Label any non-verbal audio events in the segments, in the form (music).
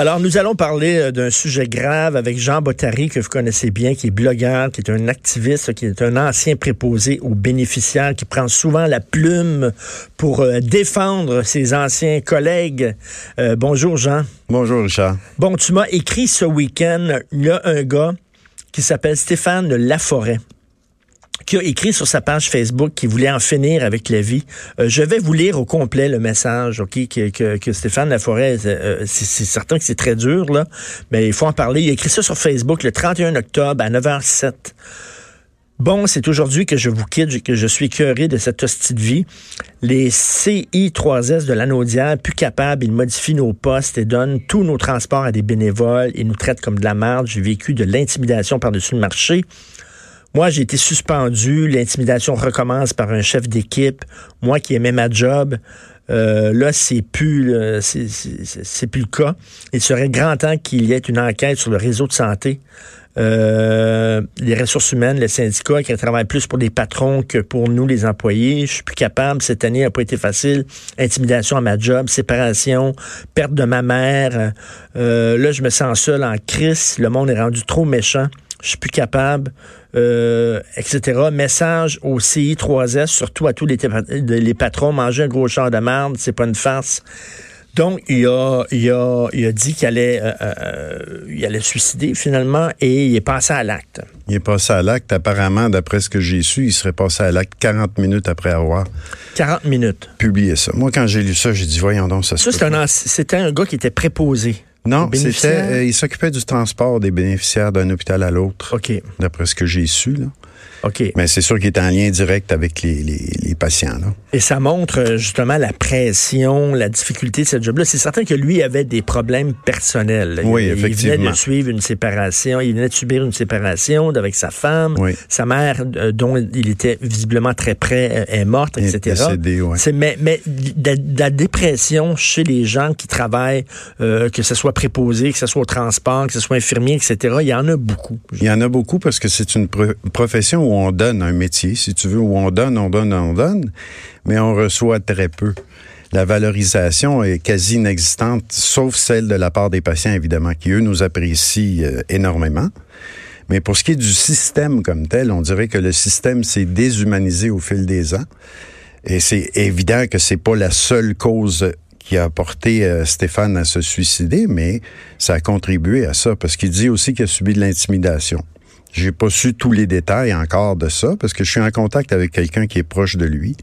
Alors, nous allons parler euh, d'un sujet grave avec Jean Bottary, que vous connaissez bien, qui est blogueur, qui est un activiste, qui est un ancien préposé aux bénéficiaires, qui prend souvent la plume pour euh, défendre ses anciens collègues. Euh, bonjour, Jean. Bonjour, Richard. Bon, tu m'as écrit ce week-end, il y a un gars qui s'appelle Stéphane Laforêt qui a écrit sur sa page Facebook qu'il voulait en finir avec la vie. Euh, je vais vous lire au complet le message, ok, que, que, Stéphane Laforêt, euh, c'est c'est certain que c'est très dur là, mais il faut en parler. Il a écrit ça sur Facebook le 31 octobre à 9h07. Bon, c'est aujourd'hui que je vous quitte, que je suis curé de cette hostie de vie. Les CI3S de l'Anaudière, plus capables, ils modifient nos postes et donnent tous nos transports à des bénévoles. Ils nous traitent comme de la merde. J'ai vécu de l'intimidation par-dessus le marché. Moi, j'ai été suspendu. L'intimidation recommence par un chef d'équipe. Moi qui aimais ma job, euh, là, c'est plus, euh, plus le cas. Il serait grand temps qu'il y ait une enquête sur le réseau de santé. Euh, les ressources humaines, les syndicats qui travaillent plus pour les patrons que pour nous, les employés. Je suis plus capable. Cette année n'a pas été facile. Intimidation à ma job, séparation, perte de ma mère. Euh, là, je me sens seul en crise. Le monde est rendu trop méchant. Je suis plus capable, euh, etc. Message au CI3S, surtout à tous les, les patrons. Manger un gros char de merde, c'est pas une farce. Donc, il a, il a, il a dit qu'il allait, euh, euh, il allait se suicider finalement et il est passé à l'acte. Il est passé à l'acte. Apparemment, d'après ce que j'ai su, il serait passé à l'acte 40 minutes après avoir 40 minutes. publié ça. Moi, quand j'ai lu ça, j'ai dit, voyons donc, ça se Ça, c'est un c'était un gars qui était préposé. Non, c'était, euh, il s'occupait du transport des bénéficiaires d'un hôpital à l'autre, OK, d'après ce que j'ai su. Là. OK. Mais c'est sûr qu'il était en lien direct avec les, les, les patients. Là. Et ça montre euh, justement la pression, la difficulté de cette job-là. C'est certain que lui avait des problèmes personnels. Oui, il, Il venait effectivement. de suivre une séparation, il venait de subir une séparation avec sa femme. Oui. Sa mère, euh, dont il était visiblement très près, euh, est morte, Il est etc. décédé, ouais. C'est- mais mais de, de la dépression chez les gens qui travaillent, euh, que ce soit préposé, que ce soit au transport, que ce soit infirmier, etc., il y en a beaucoup. Il y en a beaucoup parce que c'est une pro- profession où on donne un métier, si tu veux, où on donne, on donne, on donne, mais on reçoit très peu. La valorisation est quasi inexistante, sauf celle de la part des patients, évidemment, qui, eux, nous apprécient euh, énormément. Mais pour ce qui est du système comme tel, on dirait que le système s'est déshumanisé au fil des ans. Et c'est évident que c'est pas la seule cause qui a porté euh, Stéphane à se suicider, mais ça a contribué à ça, parce qu'il dit aussi qu'il a subi de l'intimidation. J'ai pas su tous les détails encore de ça, parce que je suis en contact avec quelqu'un qui est proche de lui.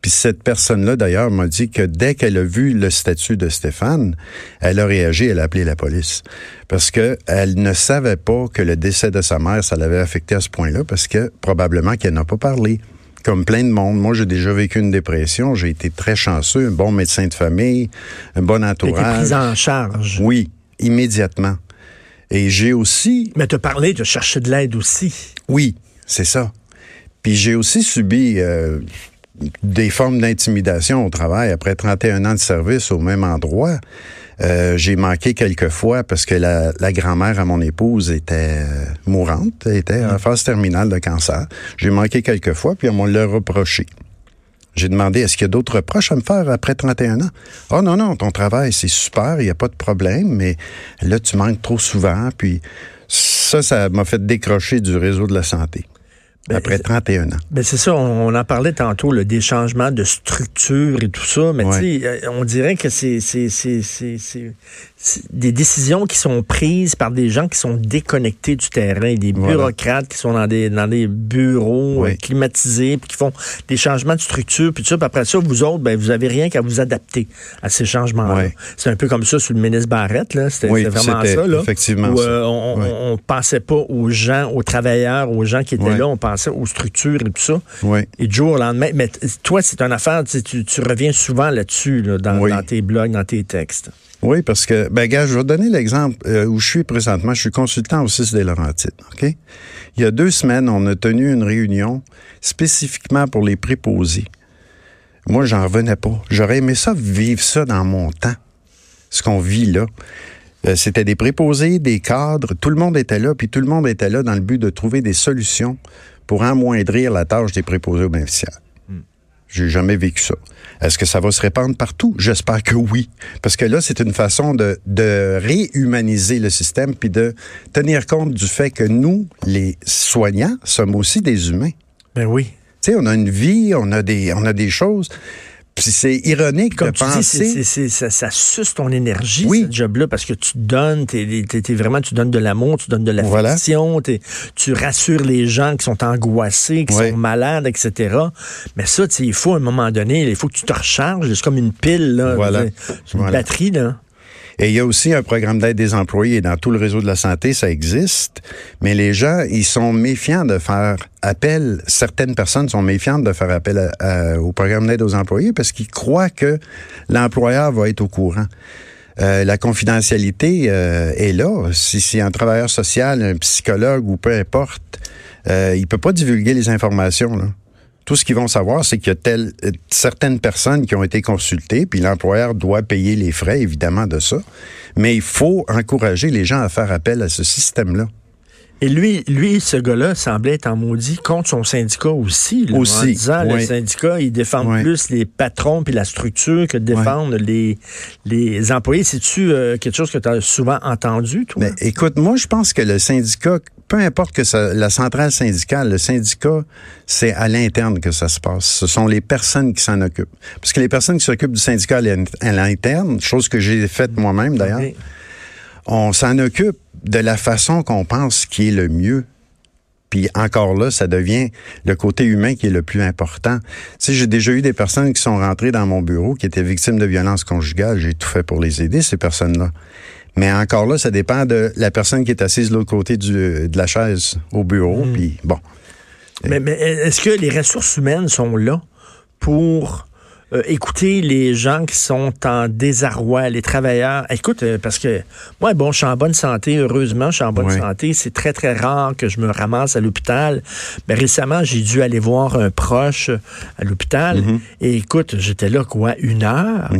Puis cette personne-là, d'ailleurs, m'a dit que dès qu'elle a vu le statut de Stéphane, elle a réagi, elle a appelé la police. Parce que elle ne savait pas que le décès de sa mère, ça l'avait affecté à ce point-là, parce que probablement qu'elle n'a pas parlé. Comme plein de monde. Moi, j'ai déjà vécu une dépression. J'ai été très chanceux, un bon médecin de famille, un bon entourage. pris en charge. Oui, immédiatement. Et j'ai aussi Mais as parlé de chercher de l'aide aussi. oui, c'est ça. Puis j'ai aussi subi euh, des formes d'intimidation au travail après 31 ans de service au même endroit. Euh, j'ai manqué quelques fois parce que la, la grand-mère à mon épouse était euh, mourante, était en phase terminale de cancer. J'ai manqué quelques fois, puis on me l'a reproché. J'ai demandé, est-ce qu'il y a d'autres reproches à me faire après 31 ans? Oh non, non, ton travail, c'est super, il n'y a pas de problème, mais là, tu manques trop souvent, puis ça, ça m'a fait décrocher du réseau de la santé. Ben, après 31 ans. Ben c'est ça, on, on en parlait tantôt, là, des changements de structure et tout ça, mais Ouais. tu sais, euh, on dirait que c'est des décisions qui sont prises par des gens qui sont déconnectés du terrain, des Voilà. bureaucrates qui sont dans des, dans des bureaux Oui. euh, climatisés, puis qui font des changements de structure, puis tout ça, puis après ça, vous autres, ben, vous avez rien qu'à vous adapter à ces changements-là. C'est un peu comme ça sous le ministre Barrette, là, c'était Oui, vraiment ça, là. effectivement où, euh, on, on- on pensait pas aux gens, aux travailleurs, aux gens qui étaient là, on pensait aux structures et tout ça. Oui. Et du jour au lendemain, mais toi, c'est une affaire, tu, tu, reviens souvent là-dessus, là, dans, dans tes blogs, dans tes textes. Oui, parce que, ben, gars, je vais donner l'exemple euh, où je suis présentement. Je suis consultant au 6 des Laurentides, OK? Il y a deux semaines, on a tenu une réunion spécifiquement pour les préposés. Moi, j'en revenais pas. J'aurais aimé ça, vivre ça dans mon temps, ce qu'on vit là. Euh, C'était des préposés, des cadres, tout le monde était là, puis tout le monde était là dans le but de trouver des solutions pour amoindrir la tâche des préposés aux bénéficiaires. J'ai jamais vécu ça. Est-ce que ça va se répandre partout? J'espère que oui. Parce que là, c'est une façon de, de réhumaniser le système puis de tenir compte du fait que nous, les soignants, sommes aussi des humains. Ben oui. Tu sais, on a une vie, on a des, on a des choses. Puis c'est ironique Comme de tu dis, c'est- ça, ça suce ton énergie, Oui. ce job-là, parce que tu donnes, t'es, vraiment, tu donnes de l'amour, tu donnes de l'affection, t'es- tu rassures les gens qui sont angoissés, qui Oui. sont malades, etc. Mais ça, il faut à un moment donné, il faut que tu te recharges. C'est comme une pile, là. Voilà. Une Voilà. batterie, là. Et il y a aussi un programme d'aide des employés. Dans tout le réseau de la santé, ça existe. Mais les gens, ils sont méfiants de faire appel. Certaines personnes sont méfiantes de faire appel au programme d'aide aux employés parce qu'ils croient que l'employeur va être au courant. Euh, la confidentialité euh, est là. Si c'est un travailleur social, un psychologue ou peu importe, euh, il peut pas divulguer les informations. Là. Tout ce qu'ils vont savoir, c'est qu'il y a telle, euh, certaines personnes qui ont été consultées, puis l'employeur doit payer les frais, évidemment, de ça. Mais il faut encourager les gens à faire appel à ce système-là. Et lui, lui, ce gars-là semblait être en maudit contre son syndicat aussi. là, Aussi, En disant, le oui. syndicat, il défend Oui. plus les patrons puis la structure que de défendre les, les employés. C'est-tu euh, quelque chose que tu as souvent entendu, toi? Mais écoute, moi, je pense que le syndicat, peu importe que ça, la centrale syndicale, le syndicat, c'est à l'interne que ça se passe. Ce sont les personnes qui s'en occupent. Parce que les personnes qui s'occupent du syndicat à l'in- à l'interne, chose que j'ai faite moi-même d'ailleurs, on s'en occupe de la façon qu'on pense qui est le mieux. Puis encore là, ça devient le côté humain qui est le plus important. Tu sais, j'ai déjà eu des personnes qui sont rentrées dans mon bureau qui étaient victimes de violences conjugales. J'ai tout fait pour les aider, ces personnes-là. Mais encore là, ça dépend de la personne qui est assise de l'autre côté du, de la chaise au bureau. Puis bon, Mais, mais est-ce que les ressources humaines sont là pour euh, écouter les gens qui sont en désarroi, les travailleurs? Écoute, euh, parce que moi, bon, je suis en bonne santé, heureusement, je suis en bonne Oui. santé. C'est très, très rare que je me ramasse à l'hôpital. Mais récemment, j'ai dû aller voir un proche à l'hôpital. Et écoute, j'étais là, quoi, une heure?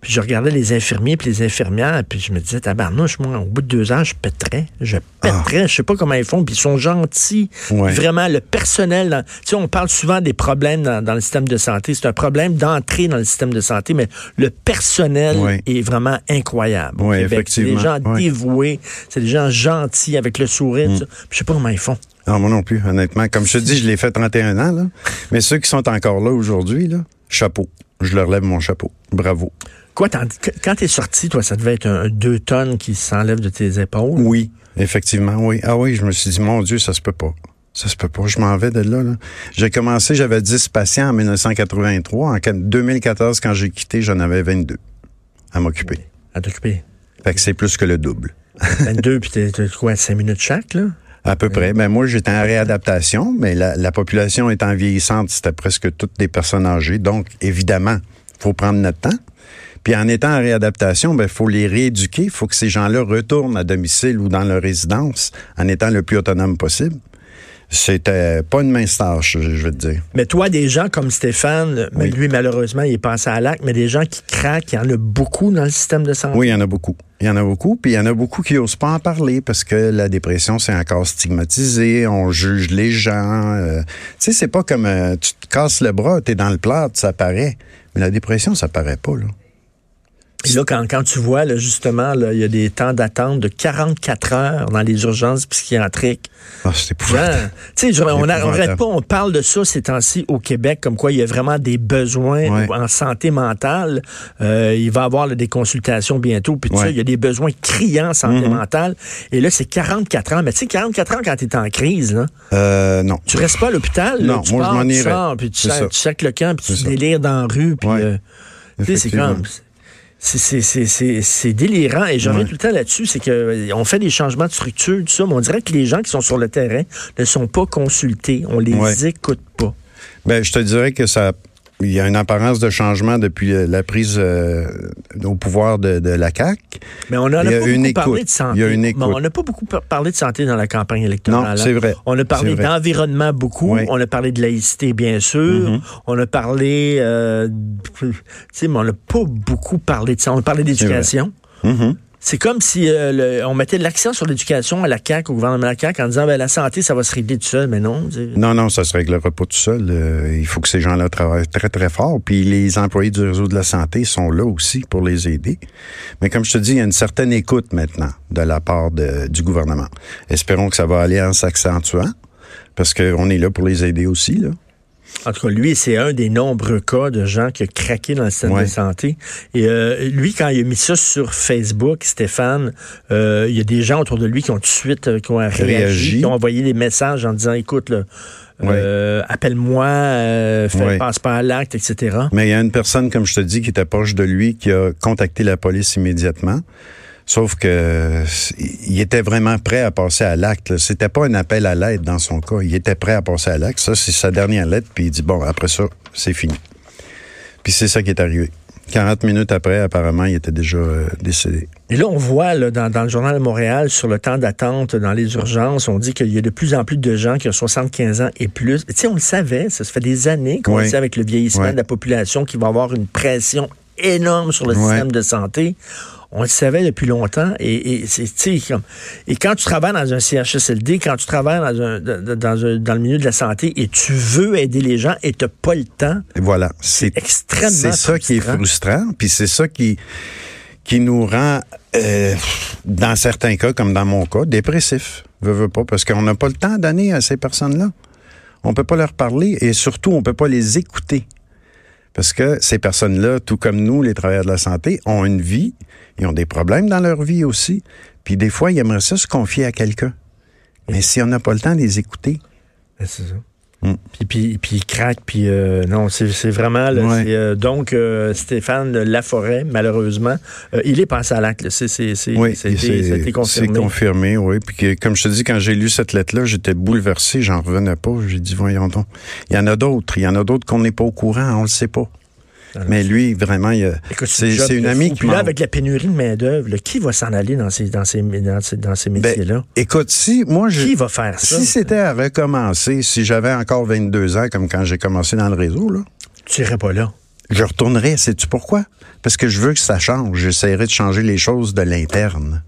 Puis je regardais les infirmiers puis les infirmières, puis je me disais, tabarnouche, moi, au bout de deux ans, je pèterais. Je pèterais. Je sais pas comment ils font, puis ils sont gentils. Ouais. Vraiment, le personnel, dans- tu sais, on parle souvent des problèmes dans, dans le système de santé. C'est un problème d'entrée dans le système de santé, mais le personnel est vraiment incroyable. Québec. C'est des gens dévoués, c'est des gens gentils avec le sourire. Mm. Puis Je sais pas comment ils font. Non, moi non plus, honnêtement. Comme je te dis, je l'ai fait 31 ans, là. Mais ceux qui sont encore là aujourd'hui, là, chapeau. Je leur lève mon chapeau. Bravo. Quoi, quand t'es sorti, toi, ça devait être un, un deux tonnes qui s'enlève de tes épaules? Oui, effectivement, oui. Ah oui, je me suis dit, mon Dieu, ça se peut pas. Ça se peut pas. Je m'en vais de là. là. J'ai commencé, j'avais 10 patients en 1983. En 2014, quand j'ai quitté, j'en avais 22 à m'occuper. À t'occuper. Fait que c'est plus que le double. (laughs) 22, puis t'es quoi, 5 minutes chaque, là? À peu près. Ben moi, j'étais en réadaptation, mais la, la population étant vieillissante, c'était presque toutes des personnes âgées. Donc, évidemment, faut prendre notre temps. Puis en étant en réadaptation, ben faut les rééduquer. Il faut que ces gens-là retournent à domicile ou dans leur résidence en étant le plus autonome possible. C'était pas une mince tâche, je vais te dire. Mais toi, des gens comme Stéphane, mais Oui. lui, malheureusement, il est passé à l'acte, mais des gens qui craquent, il y en a beaucoup dans le système de santé. Oui, il y en a beaucoup. Il y en a beaucoup, puis il y en a beaucoup qui n'osent pas en parler parce que la dépression, c'est encore stigmatisé, on juge les gens. euh, tu sais, c'est pas comme euh, tu te casses le bras, t'es dans le plat, ça paraît. Mais la dépression, ça paraît pas, là. Puis là, quand, quand tu vois, là, justement, là, il y a des temps d'attente de 44 heures dans les urgences psychiatriques. Ah, c'est épouvantable. tu sais, je- on n'arrête pas, on parle de ça ces temps-ci au Québec, comme quoi il y a vraiment des besoins Ouais. en santé mentale. Euh, il va y avoir là, des consultations bientôt, puis Ouais. ça, il y a des besoins criants en santé mentale. Et là, c'est 44 ans. Mais tu sais, 44 ans quand tu es en crise, là, Euh, non. tu restes pas à l'hôpital. Non, tu moi, je pars, m'en tu irais. sors, puis tu ça. tu le camp, puis tu délires dans la rue, puis... Ouais. euh, tu sais, c'est comme... C'est- délirant. Et je reviens Ouais. tout le temps là-dessus, c'est que euh, fait des changements de structure, tout ça, mais on dirait que les gens qui sont sur le terrain ne sont pas consultés. On les Ouais. écoute pas. Ben, je te dirais que ça, il y a une apparence de changement depuis la prise euh, au pouvoir de, la CAQ. Mais on n'a pas beaucoup parlé de santé. Il y a une écoute. on n'a pas beaucoup parlé de santé dans la campagne électorale. Non, c'est vrai. On a parlé d'environnement beaucoup. On a parlé de laïcité, bien sûr. Mm-hmm. On a parlé... Euh, (laughs) tu sais, mais on n'a pas beaucoup parlé de ça. On a parlé d'éducation. C'est comme si euh, on mettait l'accent sur l'éducation à la CAQ, au gouvernement de la CAQ, en disant ben, la santé, ça va se régler tout seul, mais non. Non, non, ça se réglera pas tout seul. Euh, il faut que ces gens-là travaillent très, très fort. Puis les employés du réseau de la santé sont là aussi pour les aider. Mais comme je te dis, il y a une certaine écoute maintenant de la part du gouvernement. Espérons que ça va aller en s'accentuant, parce qu'on est là pour les aider aussi, là. En tout cas, lui, c'est un des nombreux cas de gens qui ont craqué dans le système de santé. Et euh, lui, quand il a mis ça sur Facebook, Stéphane, euh, il y a des gens autour de lui qui ont tout de suite euh, qui ont réagi, qui ont envoyé des messages en disant, écoute, appelle-moi, passe pas à l'acte, etc. Mais il y a une personne, comme je te dis, qui était proche de lui, qui a contacté la police immédiatement. Sauf que il était vraiment prêt à passer à l'acte. C'était pas un appel à l'aide dans son cas. Il était prêt à passer à l'acte. Ça, c'est sa dernière lettre. Puis il dit bon, après ça, c'est fini. Puis c'est ça qui est arrivé. 40 minutes après, apparemment, il était déjà euh, décédé. Et là, on voit là, dans, le journal de Montréal, sur le temps d'attente dans les urgences, on dit qu'il y a de plus en plus de gens qui ont 75 ans et plus. Tu sais, on le savait, ça, fait des années qu'on sait avec le vieillissement de la population qu'il va y avoir une pression énorme sur le système de santé. On le savait depuis longtemps. Et, et, c'est, comme, et quand tu travailles dans un CHSLD, quand tu travailles dans, un, dans, dans le milieu de la santé et tu veux aider les gens et tu n'as pas le temps, voilà, c'est extrêmement C'est ça qui est frustrant. Puis c'est ça qui, qui nous rend, euh, dans certains cas, comme dans mon cas, dépressif. Veux, veux pas, parce qu'on n'a pas le temps à donner à ces personnes-là. On peut pas leur parler et surtout, on peut pas les écouter. Parce que ces personnes-là, tout comme nous, les travailleurs de la santé, ont une vie, ils ont des problèmes dans leur vie aussi. Puis des fois, ils aimeraient ça se confier à quelqu'un. Mais si on n'a pas le temps de les écouter. Ben, c'est ça. Mm. Puis, puis, puis, il craque, puis euh, non, c'est vraiment... Euh, donc, euh, Stéphane Laforêt, malheureusement, il est passé à l'acte. C'est oui, confirmé. C'est confirmé, oui. Puis comme je te dis, quand j'ai lu cette lettre-là, j'étais bouleversé, j'en revenais pas. J'ai dit, voyons donc. Il y en a d'autres, il y en a d'autres qu'on n'est pas au courant, on le sait pas. Mais lui, vraiment, c'est une amie qui. Puis là, avec la pénurie de main-d'œuvre, qui va s'en aller dans ces, dans ces, dans ces, dans ces ben, métiers-là? écoute, si moi. Je, qui va faire ça? Si c'était à recommencer, si j'avais encore 22 ans, comme quand j'ai commencé dans le réseau, là. Tu irais pas là. Je retournerais. Sais-tu pourquoi? Parce que je veux que ça change. J'essaierai de changer les choses de l'interne.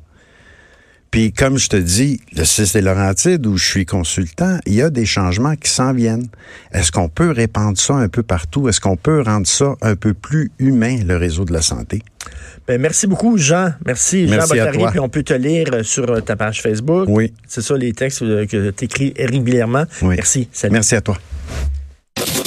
Puis comme je te dis, le 6 des Laurentides, où je suis consultant, il y a des changements qui s'en viennent. Est-ce qu'on peut répandre ça un peu partout? Est-ce qu'on peut rendre ça un peu plus humain, le réseau de la santé? Ben, merci beaucoup, Jean. Merci, Jean Bottary. Puis on peut te lire euh, sur euh, ta page Facebook. Oui. C'est ça, les textes euh, que tu écris régulièrement. Oui. Merci. Salut. Merci à toi.